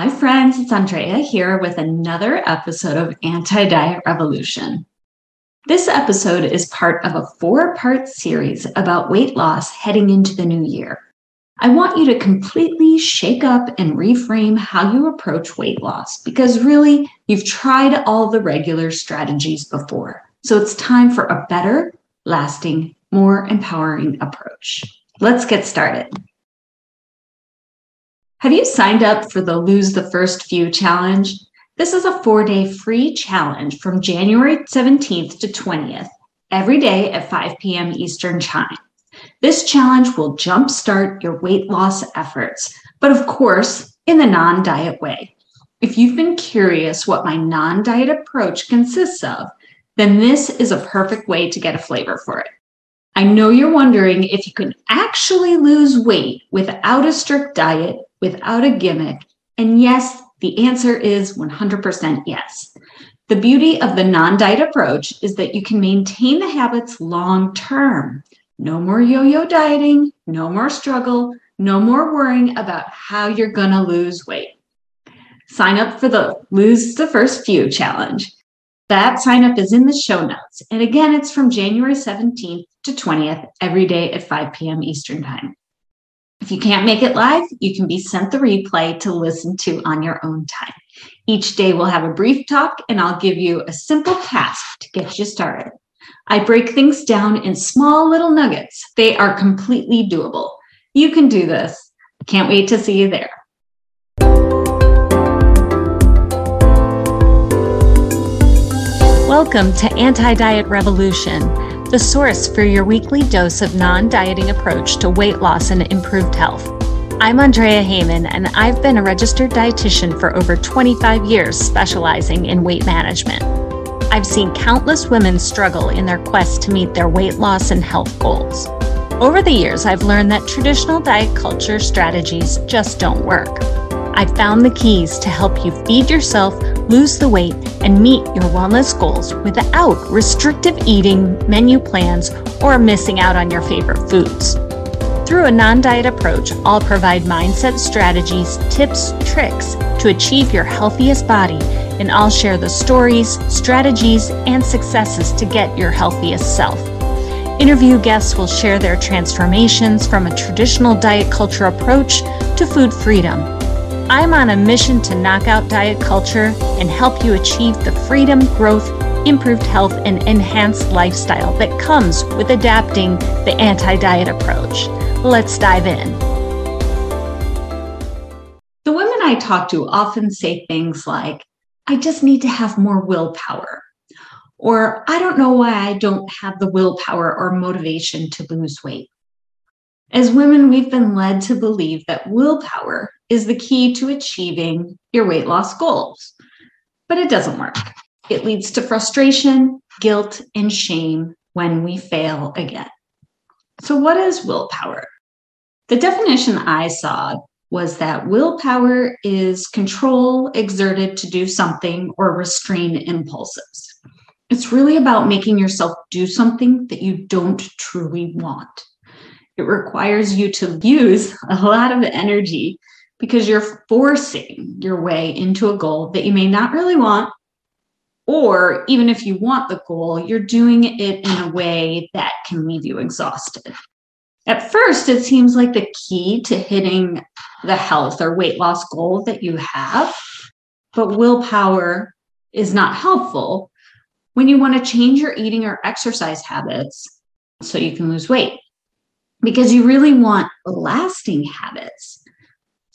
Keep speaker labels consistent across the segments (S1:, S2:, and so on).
S1: Hi, friends. It's Andrea here with another episode of Anti Diet Revolution. This episode is part of a four part series about weight loss heading into the new year. I want you to completely shake up and reframe how you approach weight loss because really, you've tried all the regular strategies before. So it's time for a better, lasting, more empowering approach. Let's get started. Have you signed up for the Lose the First Few challenge? This is a four day free challenge from January 17th to 20th, every day at 5 p.m. Eastern Time. This challenge will jumpstart your weight loss efforts, but of course, in the non diet way. If you've been curious what my non diet approach consists of, then this is a perfect way to get a flavor for it. I know you're wondering if you can actually lose weight without a strict diet, without a gimmick. And yes, the answer is 100% yes. The beauty of the non diet approach is that you can maintain the habits long term. No more yo yo dieting, no more struggle, no more worrying about how you're going to lose weight. Sign up for the Lose the First Few challenge. That sign up is in the show notes. And again, it's from January 17th to 20th, every day at 5 p.m. Eastern Time. If you can't make it live, you can be sent the replay to listen to on your own time. Each day we'll have a brief talk and I'll give you a simple task to get you started. I break things down in small little nuggets. They are completely doable. You can do this. Can't wait to see you there. Welcome to Anti Diet Revolution, the source for your weekly dose of non dieting approach to weight loss and improved health. I'm Andrea Heyman, and I've been a registered dietitian for over 25 years, specializing in weight management. I've seen countless women struggle in their quest to meet their weight loss and health goals. Over the years, I've learned that traditional diet culture strategies just don't work. I've found the keys to help you feed yourself, lose the weight, and meet your wellness goals without restrictive eating, menu plans, or missing out on your favorite foods. Through a non diet approach, I'll provide mindset strategies, tips, tricks to achieve your healthiest body, and I'll share the stories, strategies, and successes to get your healthiest self. Interview guests will share their transformations from a traditional diet culture approach to food freedom I'm on a mission to knock out diet culture and help you achieve the freedom, growth, improved health, and enhanced lifestyle that comes with adapting the anti diet approach. Let's dive in. The women I talk to often say things like, I just need to have more willpower. Or I don't know why I don't have the willpower or motivation to lose weight. As women, we've been led to believe that willpower is the key to achieving your weight loss goals. But it doesn't work. It leads to frustration, guilt, and shame when we fail again. So, what is willpower? The definition I saw was that willpower is control exerted to do something or restrain impulses. It's really about making yourself do something that you don't truly want. It requires you to use a lot of energy because you're forcing your way into a goal that you may not really want. Or even if you want the goal, you're doing it in a way that can leave you exhausted. At first, it seems like the key to hitting the health or weight loss goal that you have, but willpower is not helpful when you want to change your eating or exercise habits so you can lose weight because you really want lasting habits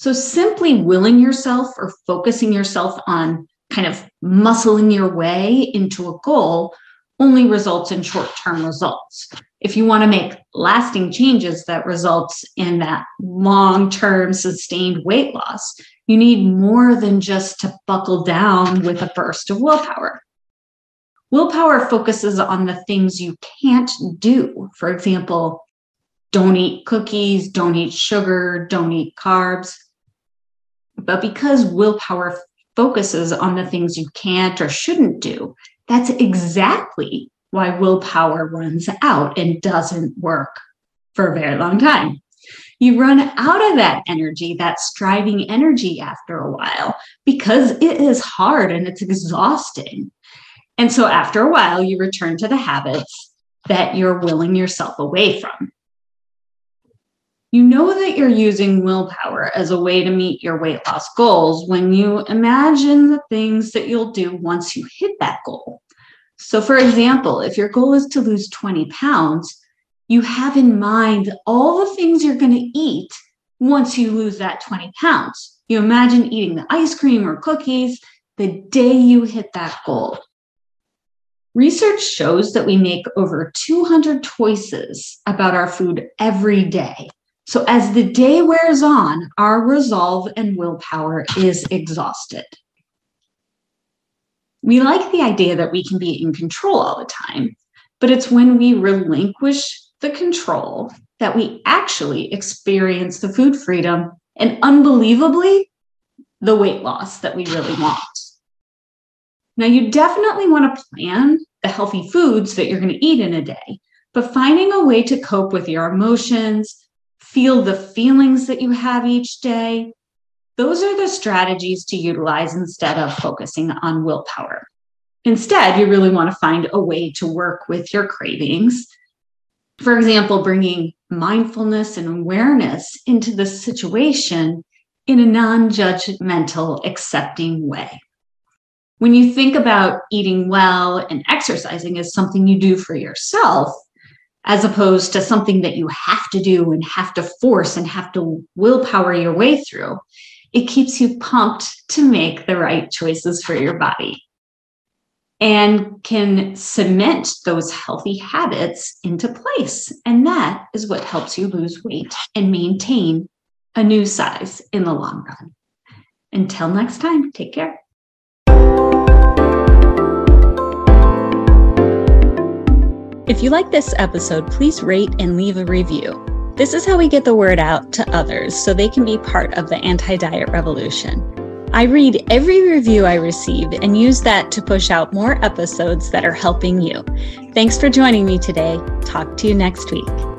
S1: so simply willing yourself or focusing yourself on kind of muscling your way into a goal only results in short-term results. If you want to make lasting changes that results in that long-term sustained weight loss, you need more than just to buckle down with a burst of willpower. Willpower focuses on the things you can't do. For example, don't eat cookies, don't eat sugar, don't eat carbs. But because willpower focuses on the things you can't or shouldn't do, that's exactly why willpower runs out and doesn't work for a very long time. you run out of that energy, that striving energy after a while, because it is hard and it's exhausting. And so after a while, you return to the habits that you're willing yourself away from. You know that you're using willpower as a way to meet your weight loss goals when you imagine the things that you'll do once you hit that goal. So, for example, if your goal is to lose 20 pounds, you have in mind all the things you're going to eat once you lose that 20 pounds. You imagine eating the ice cream or cookies the day you hit that goal. Research shows that we make over 200 choices about our food every day. So, as the day wears on, our resolve and willpower is exhausted. We like the idea that we can be in control all the time, but it's when we relinquish the control that we actually experience the food freedom and unbelievably the weight loss that we really want. Now, you definitely want to plan the healthy foods that you're going to eat in a day, but finding a way to cope with your emotions, feel the feelings that you have each day, those are the strategies to utilize instead of focusing on willpower. Instead, you really want to find a way to work with your cravings. For example, bringing mindfulness and awareness into the situation in a non judgmental, accepting way when you think about eating well and exercising as something you do for yourself, as opposed to something that you have to do and have to force and have to willpower your way through, it keeps you pumped to make the right choices for your body and can cement those healthy habits into place. And that is what helps you lose weight and maintain a new size in the long run. Until next time, take care.
S2: If you like this episode, please rate and leave a review. This is how we get the word out to others so they can be part of the anti diet revolution. I read every review I receive and use that to push out more episodes that are helping you. Thanks for joining me today. Talk to you next week.